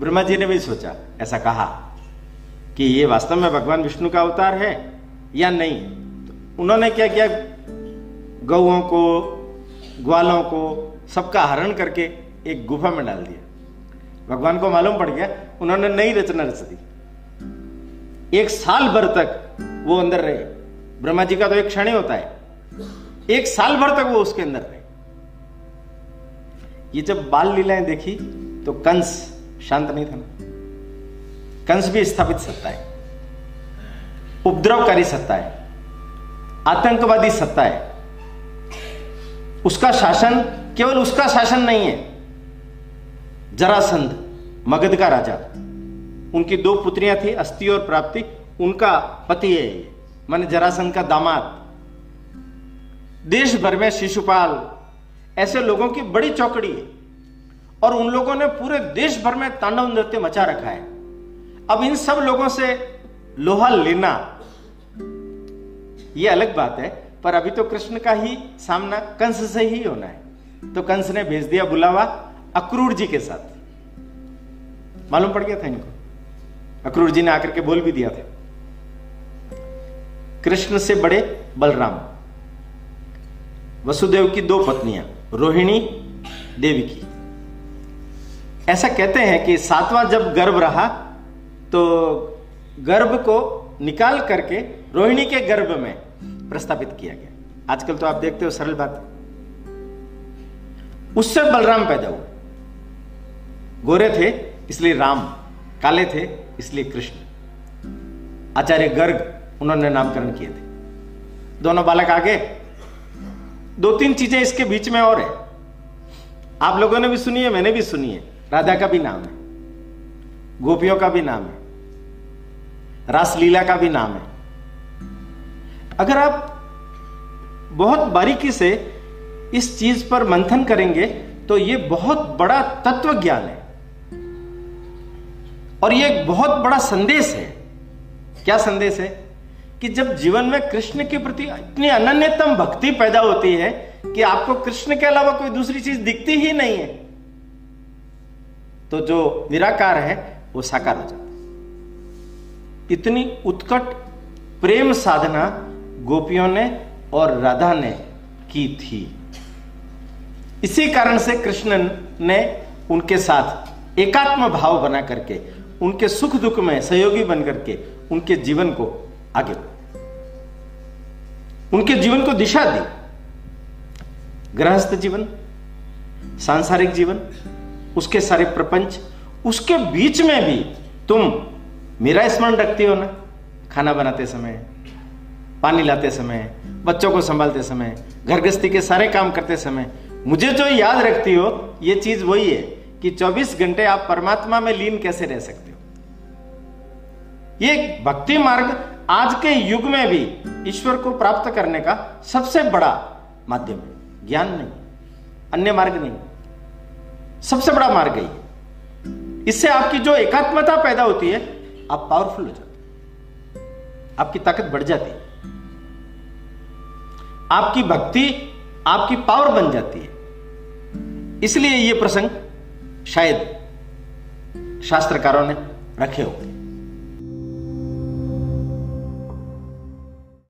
ब्रह्मा जी ने भी सोचा, ऐसा कहा कि ये वास्तव में भगवान विष्णु का अवतार है या नहीं? तो उन्होंने क्या किया? गौओं को, ग्वालों को सबका हरण करके एक गुफा में डाल दिया। भगवान को मालूम पड़ गया, उन्होंने नई रचना रच दी। एक साल भर तक वो अंदर रहे। ब्रह्मा जी का तो एक क्षण ही होता है। एक साल भर तक वो उसके अंदर रहे। ये जब बाल लीलाएँ देखी तो कंस शांत नहीं था ना कंस भी स्थापित सत्ता है। उपद्रवकारी सत्ता है। आतंकवादी सत्ता है। उसका शासन केवल उसका शासन नहीं है। जरासंध, मगध का राजा। उनकी दो पुत्रियाँ थी, अस्थि और प्राप्ति। उनका पति है, माने जरासंध का दामाद। देश भर में शिशुपाल, ऐसे लोगों की बड़ी चौकड़ी है। और उन लोगों ने पूरे देश भर में तांडव नृत्य मचा रखा है। अब इन सब लोगों से लोहा लेना यह अलग बात है, पर अभी तो कृष्ण का ही सामना कंस से ही होना है। तो कंस ने भेज दिया बुलावा अक्रूर जी के साथ। मालूम पड़ गया था इनको? अक्रूर जी ने आकर के बोल भी दिया था। कृष्ण से बड़े बलराम, वसुदेव की दो पत्नियाँ, रोहिणी, देवी की। ऐसा कहते हैं कि सातवां जब गर्भ रहा तो गर्भ को निकाल करके रोहिणी के गर्भ में प्रस्तापित किया गया। आजकल तो आप देखते हो सरल बात। उससे बलराम पैदा हुए। गोरे थे, इसलिए राम, काले थे, इसलिए कृष्ण। आचार्य गर्ग, उन्होंने नामकरण किए थे। दोनों बालक आगे। दो तीन चीज़ें इसके बीच में और है। आप लोगों ने भी सुनी है, मैंने भी सुनी है। राधा का भी नाम है। गोपियों का भी नाम है। रासलीला का भी नाम है। अगर आप बहुत बारीकी से इस चीज़ पर मंथन करेंगे तो यह बहुत बड़ा तत्व ज्ञान है। और यह एक बहुत बड़ा संदेश है। क्या संदेश है? कि जब जीवन में कृष्ण के प्रति इतनी अनन्यतम भक्ति पैदा होती है कि आपको कृष्ण के अलावा कोई दूसरी चीज़ दिखती ही नहीं है। तो जो निराकार है, वो साकार हो जाता इतनी उत्कट प्रेम साधना गोपियों ने और राधा ने की थी। इसी कारण से कृष्ण ने उनके साथ एकात्म भाव बना करके, उनके सुख दुख में सहयोगी बन करके उनके जीवन को आगे उनके जीवन को दिशा दी। गृहस्थ जीवन, सांसारिक जीवन उसके सारे प्रपंच, उसके बीच में भी तुम मेरा स्मरण रखती हो ना? खाना बनाते समय, पानी लाते समय, बच्चों को संभालते समय घर गृहस्थी के सारे काम करते समय, मुझे जो याद रखती हो, ये चीज़ वही है कि 24 घंटे आप परमात्मा में लीन कैसे रह सकते हो? ये भक्ति मार्ग आज के युग में भी ईश्वर को प्राप्त करने का सबसे बड़ा माध्यम है। ज्ञान नहीं, अन्य मार्ग नहीं। सबसे बड़ा मार्ग है इससे आपकी जो एकात्मता पैदा होती है, आप पावरफुल हो जाते आपकी ताकत बढ़ जाती है। आपकी भक्ति, आपकी पावर बन जाती है। इसलिए यह प्रसंग शायद शास्त्रकारों ने रखे होंगे।